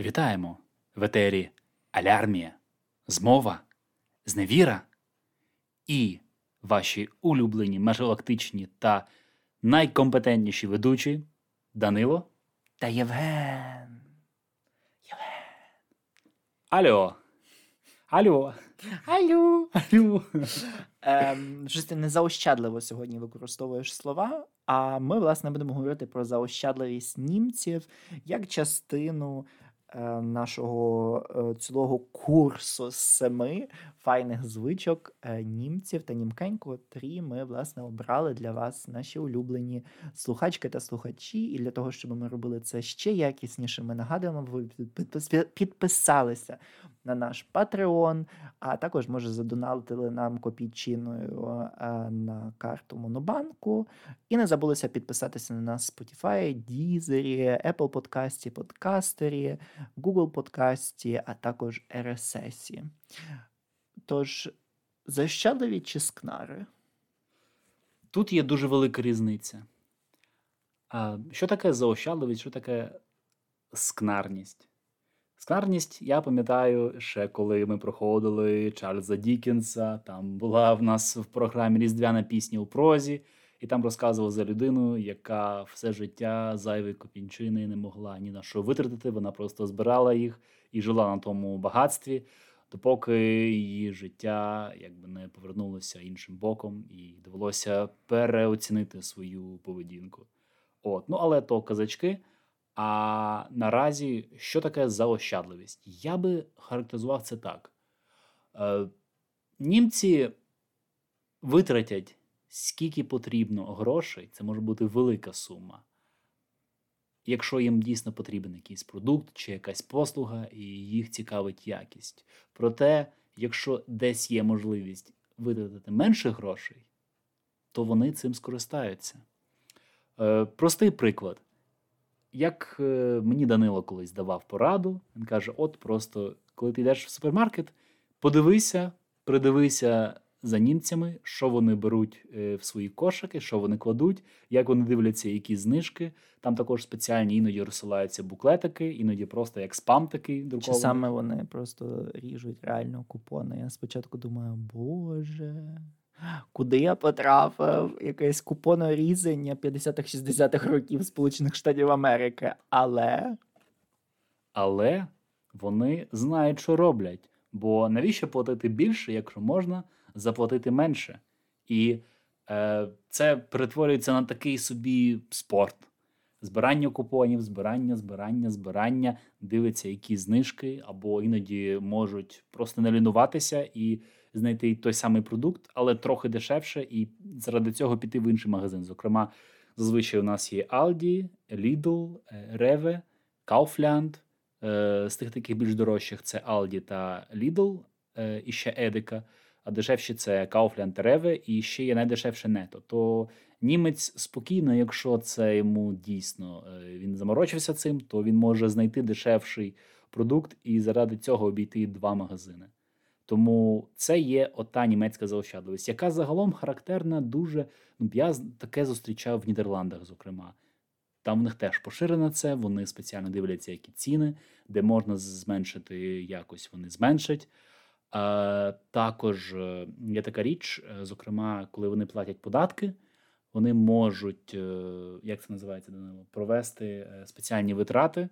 Вітаємо в етері Алярмія, Змова, Зневіра і ваші улюблені межгалактичні та найкомпетентніші ведучі Данило Та Євген. Альо. Алло. Алло. Алло. Ем, щось ти незаощадливо сьогодні використовуєш слова. А ми, власне, будемо говорити про заощадливість німців як частину нашого е, цілого курсу семи файних звичок е, німців та німкен, котрі ми, власне, обрали для вас, наші улюблені слухачки та слухачі. І для того, щоб ми робили це ще якісніше, ми нагадуємо, ви підписалися на наш Patreon, а також може задонатили нам копійчиною е, на карту Монобанку. І не забулися підписатися на нас Spotify, Deezer, Apple Подкасті, Подкастері, Google Подкасті, а також RSS. Тож, защадливі чи скнари? Тут є дуже велика різниця. А що таке заощадливість, що таке скнарність? Скнарність, я пам'ятаю, ще коли ми проходили Чарльза Дікенса, там була в нас в програмі Різдвяна пісня у прозі, і там розказував за людину, яка все життя зайві копінчини не могла ні на що витратити. Вона просто збирала їх і жила на тому багатстві, допоки її життя якби не повернулося іншим боком, і довелося переоцінити свою поведінку. От, ну але то казачки. А наразі, що таке заощадливість? Я би характеризував це так: е, німці витратять скільки потрібно грошей, це може бути велика сума. Якщо їм дійсно потрібен якийсь продукт чи якась послуга, і їх цікавить якість. Проте, якщо десь є можливість витратити менше грошей, то вони цим скористаються. Е, простий приклад. Як е, мені Данило колись давав пораду, він каже: от просто коли ти йдеш в супермаркет, подивися, придивися за німцями, що вони беруть е, в свої кошики, що вони кладуть, як вони дивляться, які знижки. Там також спеціальні іноді розсилаються буклетики, іноді просто як спам такий Чи друкований. саме вони просто ріжуть реально купони? Я спочатку думаю, боже. Куди я потрапив? Якесь купонорізання 50-60-х років Сполучених Штатів Америки. Але Але вони знають, що роблять. Бо навіщо платити більше, якщо можна заплатити менше? І е, це перетворюється на такий собі спорт. Збирання купонів, збирання, збирання, збирання, дивиться, які знижки, або іноді можуть просто не лінуватися і знайти той самий продукт, але трохи дешевше, і заради цього піти в інший магазин. Зокрема, зазвичай у нас є Aldi, Lidl, е, Rewe, Kaufland. Е, З тих таких більш дорожчих це Aldi та Lidl, е, і ще Едика. А дешевші це Kaufland Rewe, і ще є найдешевше нето. То німець спокійно, якщо це йому дійсно е, він заморочився цим, то він може знайти дешевший продукт і заради цього обійти два магазини. Тому це є ота німецька заощадливість, яка загалом характерна дуже. Ну, я таке зустрічав в Нідерландах, зокрема. Там в них теж поширено це, вони спеціально дивляться, які ціни, де можна зменшити якось, вони зменшать. А, також е, є така річ, е, зокрема, коли вони платять податки, вони можуть, е, як це називається, Данило, провести е, спеціальні витрати.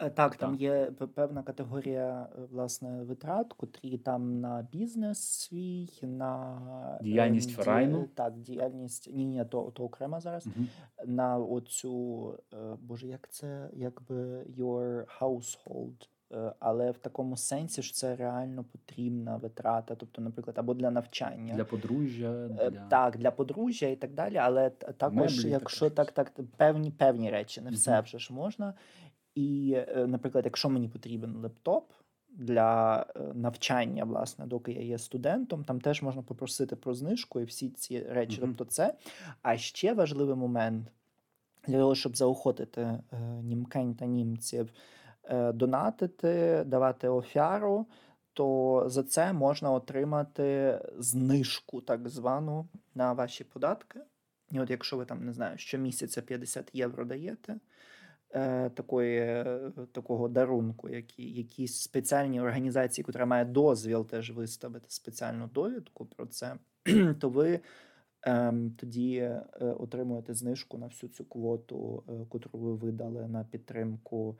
Е, Так, там Так. є певна категорія е, власне витрат, котрі там на бізнес свій, на Діяльність Ферайну? ді- Так, діяльність ні, ні, то, то окремо зараз. Мгм. На оцю, е, боже, як це якби your household. Е, Але в такому сенсі, що це реально потрібна витрата, тобто, наприклад, або для навчання. Для подружжя, Е, для... Так, для подружжя і так далі, але також, Меблі якщо також. так, так, певні певні речі, не все вже ж можна. І, е, наприклад, якщо мені потрібен лептоп для навчання, власне, доки я є студентом, там теж можна попросити про знижку і всі ці речі. Тобто, це. А ще важливий момент для того, щоб заохотити е, німкень та німців донатити, давати офяру, то за це можна отримати знижку, так звану, на ваші податки. І от якщо ви там не знаю, щомісяця 50 євро даєте, е, такої, е, такого дарунку, які, якісь спеціальні організації, яка має дозвіл теж виставити спеціальну довідку про це, то ви ем, тоді е, отримуєте знижку на всю цю квоту, е, котру ви видали на підтримку.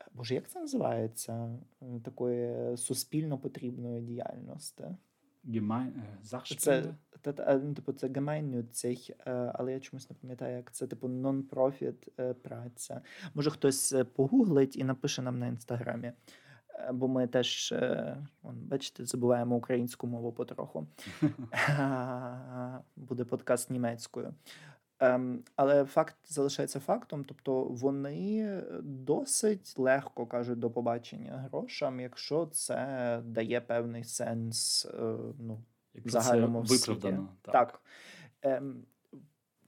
Е, Боже, як це називається? Е, Такої суспільно потрібної діяльності. Е, Це, та, ну, типу, це gemeinnützig, е, але я чомусь не пам'ятаю, як це типу нон-профіт е, праця. Може, хтось е, погуглить і напише нам на інстаграмі. Е, Бо ми теж, е, вон, бачите, забуваємо українську мову потроху. Буде подкаст німецькою. Ем, але факт залишається фактом, тобто вони досить легко кажуть до побачення грошам, якщо це дає певний сенс е, ну, Якщо це загальному в світі. Так. Так. Ем,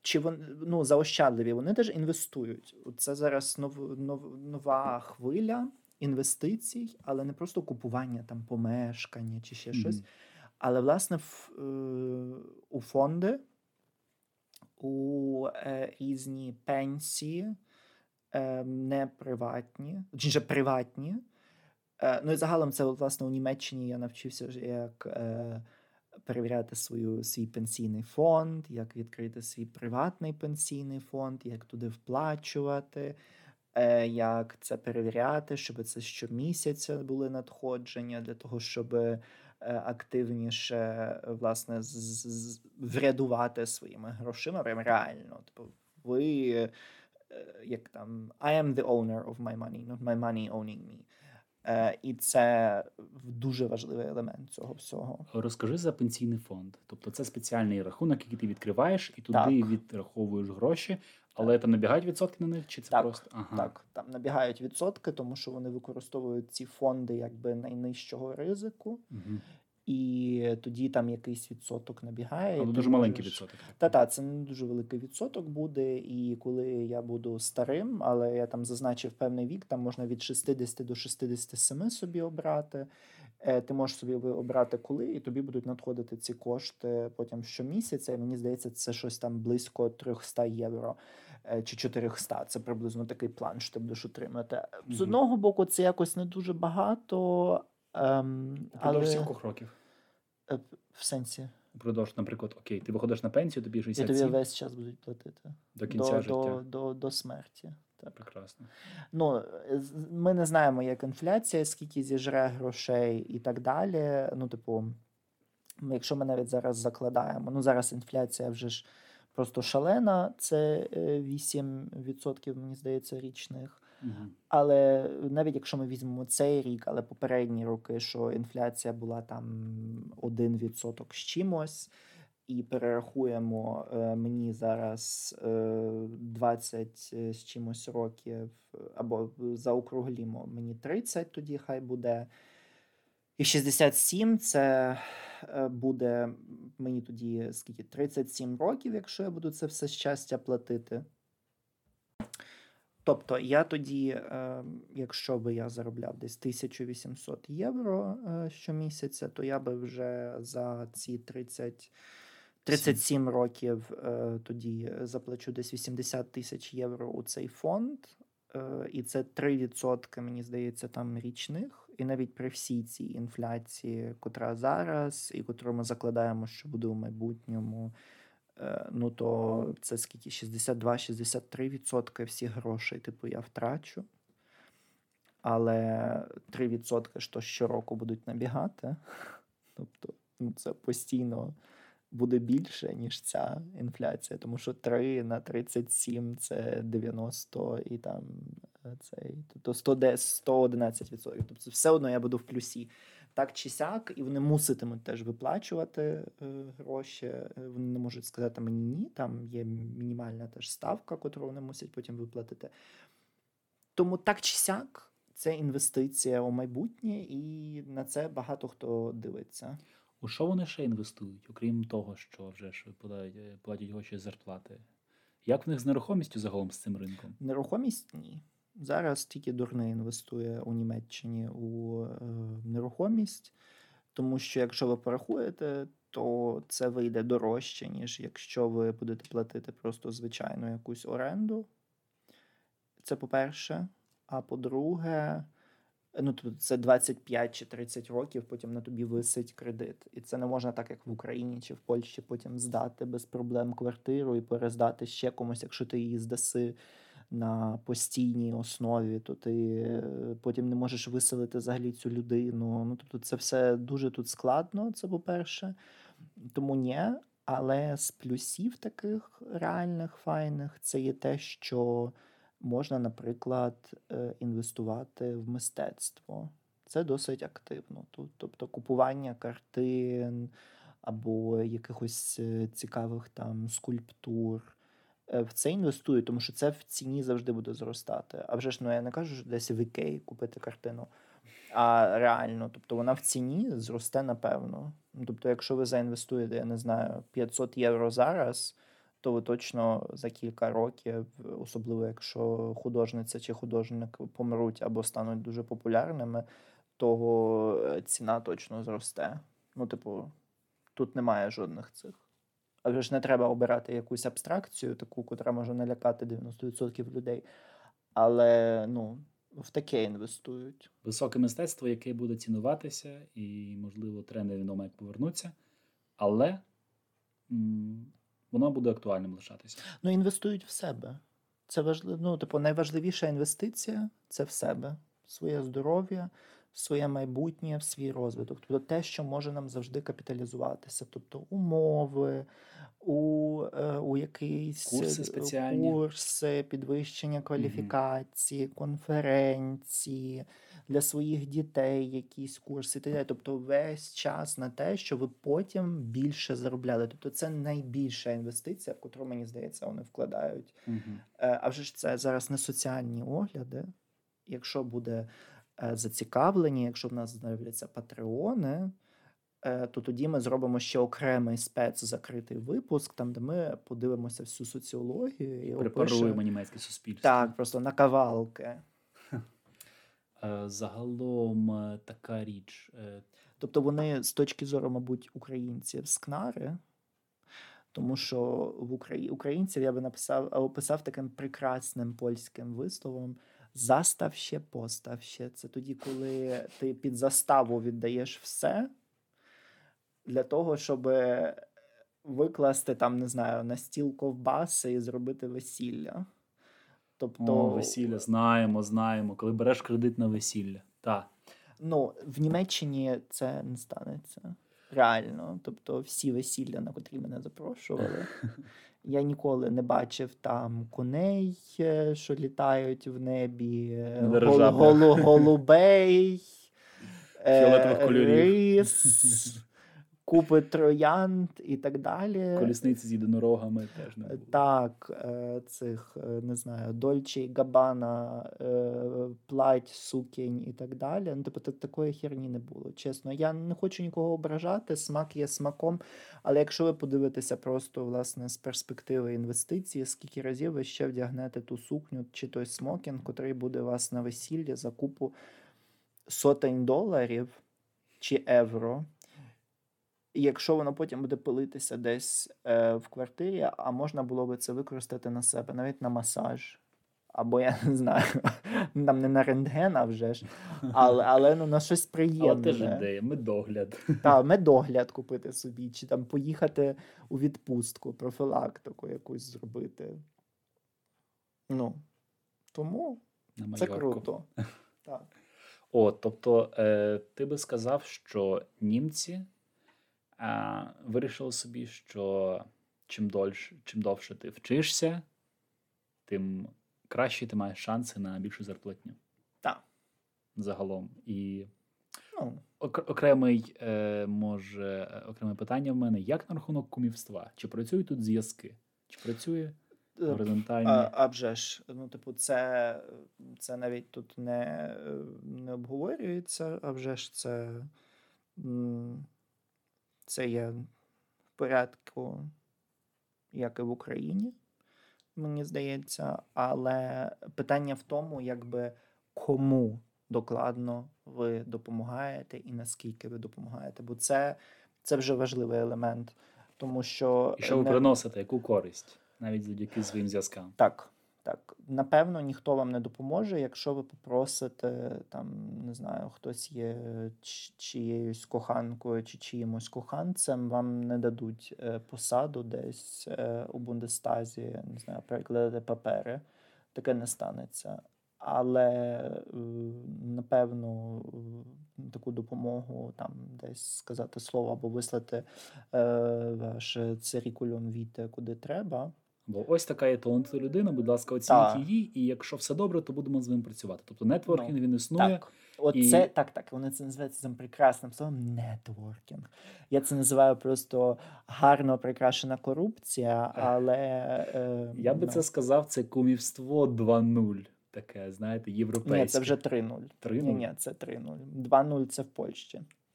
чи вони ну, заощадливі, вони теж інвестують. Це зараз нов, нов, нова хвиля інвестицій, але не просто купування там помешкання чи ще щось. Але, власне, в, е, у фонди, у е, різні пенсії, е, не приватні, точніше приватні. Е, ну і загалом це, власне, у Німеччині я навчився, як е, перевіряти свою, свій пенсійний фонд, як відкрити свій приватний пенсійний фонд, як туди вплачувати, як це перевіряти, щоб це щомісяця були надходження для того, щоб активніше е, власне з- з- врядувати своїми грошима, прям реально. Типу, ви е, як там I am the owner of my money, not my money owning me. Е, і це дуже важливий елемент цього всього. Розкажи за пенсійний фонд. Тобто це спеціальний рахунок, який ти відкриваєш, і туди Так. відраховуєш гроші, але там набігають відсотки на них, чи це Так, просто ага. Так, там набігають відсотки, тому що вони використовують ці фонди якби найнижчого ризику, Угу. і тоді там якийсь відсоток набігає. Але дуже маленький можеш- відсоток. Та та це не дуже великий відсоток буде. І коли я буду старим, але я там зазначив певний вік, там можна від 60 до 67 собі обрати. Е, Ти можеш собі обрати коли, і тобі будуть надходити ці кошти потім щомісяця. І мені здається, це щось там близько 300 євро е, чи 400. Це приблизно такий план, що ти будеш отримати. З одного боку, це якось не дуже багато. Ем, але скількох років. е, в сенсі, Упродовж, наприклад, окей, ти виходиш на пенсію, тобі і тобі весь час будуть платити. до кінця до, життя. До, до, до смерті. Так. Прекрасно. Ну, ми не знаємо, як інфляція, скільки зіжре грошей і так далі. Ну, типу, якщо ми навіть зараз закладаємо, ну зараз інфляція вже ж просто шалена, це е, 8%, мені здається, річних. Угу. Але навіть якщо ми візьмемо цей рік, але попередні роки, що інфляція була там 1% з чимось, і перерахуємо е, мені зараз е, 20 з чимось років, або заокруглімо мені 30, тоді хай буде. І 67 це е, буде мені тоді скільки 37 років, якщо я буду це все щастя платити. Тобто я тоді, е, якщо би я заробляв десь 1800 євро е, щомісяця, то я би вже за ці 30, 37 років е, тоді заплачу десь 80 тисяч євро у цей фонд. Е, і це 3%, мені здається, там річних. І навіть при всій цій інфляції, котра зараз, і котру ми закладаємо, що буде у майбутньому, е, ну то це скільки 62-63% всіх грошей, типу, я втрачу. Але 3% що щороку будуть набігати. Тобто, ну, це постійно буде більше, ніж ця інфляція, тому що 3 на 37 це 90 і там е, цей, тобто 110, 111%. Тобто все одно я буду в плюсі. Так чи сяк, і вони муситимуть теж виплачувати е, гроші. Е, Вони не можуть сказати мені ні, там є мінімальна теж ставка, яку вони мусять потім виплатити. Тому так чи сяк, це інвестиція у майбутнє, і на це багато хто дивиться. У що вони ще інвестують, окрім того, що вже ж платять, е, платять гроші зарплати? Як в них з нерухомістю загалом з цим ринком? Нерухомість ні. Зараз тільки дурний інвестує у Німеччині у е, нерухомість, тому що якщо ви порахуєте, то це вийде дорожче, ніж якщо ви будете платити просто звичайну якусь оренду. Це по-перше. А по-друге, ну тут це 25 чи 30 років, потім на тобі висить кредит. І це не можна так, як в Україні чи в Польщі, потім здати без проблем квартиру і перездати ще комусь, якщо ти її здаси на постійній основі, то ти е, потім не можеш виселити взагалі цю людину. Ну тобто, це все дуже тут складно. Це по-перше. Тому ні. Але з плюсів таких реальних файних це є те, що можна, наприклад, е, інвестувати в мистецтво. Це досить активно. Тобто купування картин або якихось е, цікавих там скульптур. Е, В це інвестують, тому що це в ціні завжди буде зростати. А вже ж ну я не кажу, що десь в Ікеї купити картину. А реально, тобто вона в ціні зросте напевно. Тобто, якщо ви заінвестуєте, я не знаю, 500 євро зараз, то ви точно за кілька років, особливо якщо художниця чи художник помруть або стануть дуже популярними, то е, ціна точно зросте. Ну, типу, тут немає жодних цих. А вже ж не треба обирати якусь абстракцію, таку, котра може налякати 90% людей. Але ну, в таке інвестують. Високе мистецтво, яке буде цінуватися, і, можливо, тренди відомо як повернуться, але м, воно буде актуальним лишатися. Ну, інвестують в себе. Це важливо. Ну, типу, найважливіша інвестиція це в себе, своє здоров'я, своє майбутнє, в свій розвиток. Тобто те, що може нам завжди капіталізуватися. Тобто умови, у, е, у якісь Курси е, спеціальні. курси, підвищення кваліфікації, конференції для своїх дітей, якісь курси. Тобто весь час на те, що ви потім більше заробляли. Тобто це найбільша інвестиція, в котру, мені здається, вони вкладають. Угу. Е, А вже ж це зараз не соціальні огляди. Якщо буде зацікавлені, якщо в нас з'являться патреони, то тоді ми зробимо ще окремий спецзакритий випуск, там де ми подивимося всю соціологію і Препаруємо опишемо. німецьке суспільство. Так, просто на кавалки. Е, Загалом е, така річ. е, Тобто вони з точки зору, мабуть, українців скнари. Тому що в Украї... українців я би написав описав таким прекрасним польським висловом застав ще, постав ще. Це тоді, коли ти під заставу віддаєш все для того, щоб викласти там, не знаю, на стіл ковбаси і зробити весілля. Тобто, О, весілля, знаємо, знаємо. Коли береш кредит на весілля. Так. Ну, в Німеччині це не станеться. Реально. Тобто, всі весілля, на котрі мене запрошували. Я ніколи не бачив там коней, е, що літають в небі, е, гол- голубей, е, Фіолетових кольорів. рис, купи троянд і так далі. Колісниці з єдинорогами теж не було. Так, е, цих е, не знаю, Дольче Габана, плать, сукінь і так далі. Ну, тобто та- такої херні не було. Чесно, я не хочу нікого ображати, смак є смаком. Але якщо ви подивитеся просто власне з перспективи інвестиції, скільки разів ви ще вдягнете ту сукню чи той смокінг, котрий буде у вас на весіллі за купу сотень доларів чи євро. Якщо воно потім буде пилитися десь е, в квартирі, а можна було би це використати на себе, навіть на масаж. Або я не знаю, там не на рентген, а вже ж, але, але ну, на щось Але теж ідея, медогляд. Та медогляд купити собі, чи там поїхати у відпустку, профілактику якусь зробити. Ну, тому На це круто. Так. О, тобто, е, ти би сказав, що німці вирішили собі, що чим дольше, чим довше ти вчишся, тим краще ти маєш шанси на більшу зарплатню Так. загалом. І Ну, окремий, е, може, окреме питання в мене: як на рахунок кумівства? Чи працюють тут зв'язки? Чи працює е, горизонтальні? А, а вже ж, ну, типу, це, це навіть тут не, е, не обговорюється, а вже ж це, м, це є в порядку, як і в Україні, мені здається. Але питання в тому, якби кому докладно ви допомагаєте і наскільки ви допомагаєте. Бо це, це вже важливий елемент. Тому що І що ви не- приносите, яку користь? Навіть завдяки своїм зв'язкам. Так, так. Напевно, ніхто вам не допоможе, якщо ви попросите, там, не знаю, хтось є чиєюсь коханкою чи чиїмось коханцем, вам не дадуть е, посаду десь е, у Бундестазі, не знаю, перекладати папери. Таке не станеться. Але е, напевно таку допомогу там десь сказати слово або вислати ваш цирікулум віте куди треба. Бо ось така є талановита людина, будь ласка, оцініть її, і якщо все добре, то будемо з ним працювати. Тобто нетворкінг Ну, він існує. Так, от і- це так, так. Вони це називають цим прекрасним словом нетворкінг. Я це називаю просто гарно прикрашена корупція, але е, Я би ну, це сказав, це кумівство 2.0. Таке, знаєте, європейське. ні, це вже 3-0. 3:0? Ні, ні, це 3-0. 2-0 це в Польщі.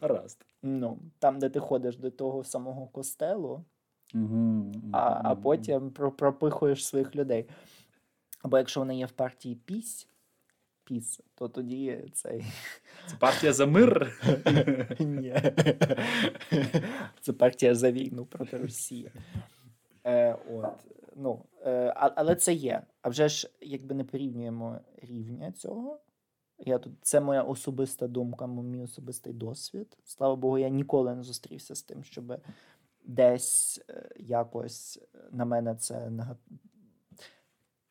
Гаразд. Ну, там, де ти ходиш до того самого костелу, Угу, а, а потім пропихуєш своїх людей. Або якщо вони є в партії пісь, піс, то тоді цей. Це партія за мир. Ні. Це партія за війну проти Росії. Е, от, ну, е, а- але це є. А вже ж, якби не порівнюємо рівня цього. Я тут, це моя особиста думка, мій особистий досвід. Слава Богу, я ніколи не зустрівся з тим, щоб десь е, якось на мене це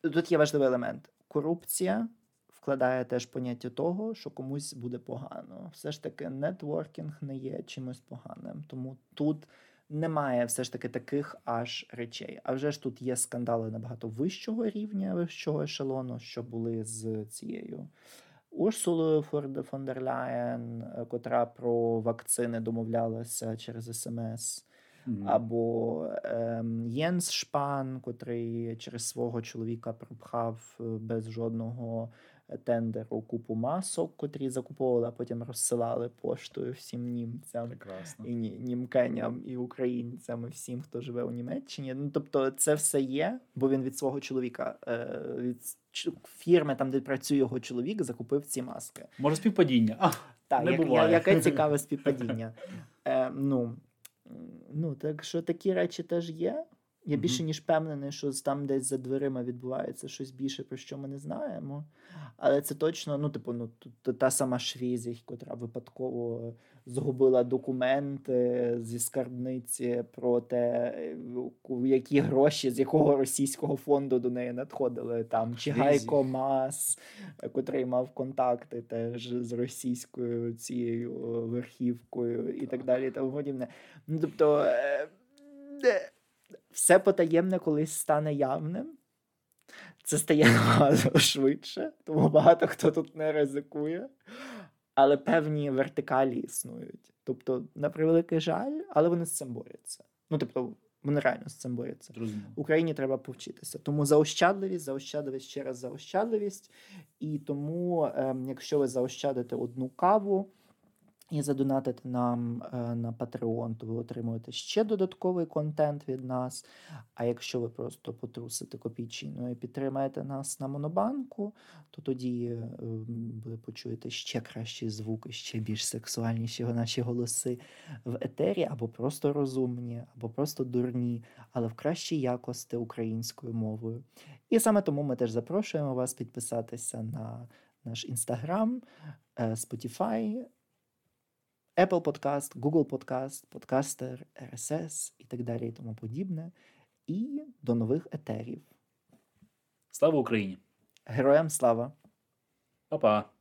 Тут є важливий елемент. Корупція вкладає теж поняття того, що комусь буде погано. Все ж таки, нетворкінг не є чимось поганим. Тому тут немає все ж таки таких аж речей. А вже ж тут є скандали набагато вищого рівня, вищого ешелону, що були з цією. Урсулою фон дер е, котра про вакцини домовлялася через СМС, Або ем, Єнс Шпан, котрий через свого чоловіка пропхав е, без жодного е, тендеру купу масок, котрі закуповували, а потім розсилали поштою всім німцям. Прекрасно. І ні- німкеням, і українцям, і всім, хто живе у Німеччині. Ну тобто, це все є, бо він від свого чоловіка, е, від фірми, там, де працює його чоловік, закупив ці маски. Може, співпадіння. А, Так, Не як, я, яке цікаве співпадіння. Е, ну, ну, так що такі речі теж є. Я більше ніж впевнений, що там десь за дверима відбувається щось більше, про що ми не знаємо. Але це точно, ну, типу, ну, та сама Швізіх, котра випадково згубила документи зі скарбниці про те, е, які гроші, з якого російського фонду до неї надходили. Там чи Гайко Мас, е, котрий мав контакти теж з російською цією е, верхівкою і так далі. І тому подібне. Ну, тобто, е, е, все потаємне колись стане явним. Це стає набагато швидше, тому багато хто тут не ризикує. Але певні вертикалі існують. Тобто, на превеликий жаль, але вони з цим борються. Ну, тобто, вони реально з цим борються. зрозуміло. Україні треба повчитися. Тому заощадливість, заощадливість ще раз заощадливість. І тому, ем, якщо ви заощадите одну каву і задонатите нам е, на Patreon, то ви отримуєте ще додатковий контент від нас. А якщо ви просто потрусите копійчину і підтримаєте нас на монобанку, то тоді е, ви почуєте ще кращі звуки, ще більш сексуальніші наші голоси в етері, або просто розумні, або просто дурні, але в кращій якості українською мовою. І саме тому ми теж запрошуємо вас підписатися на наш інстаграм, е, Spotify, Apple Podcast, Google Podcast, Podcaster, RSS і так далі, і тому подібне. І до нових етерів. Слава Україні! Героям слава! Па-па!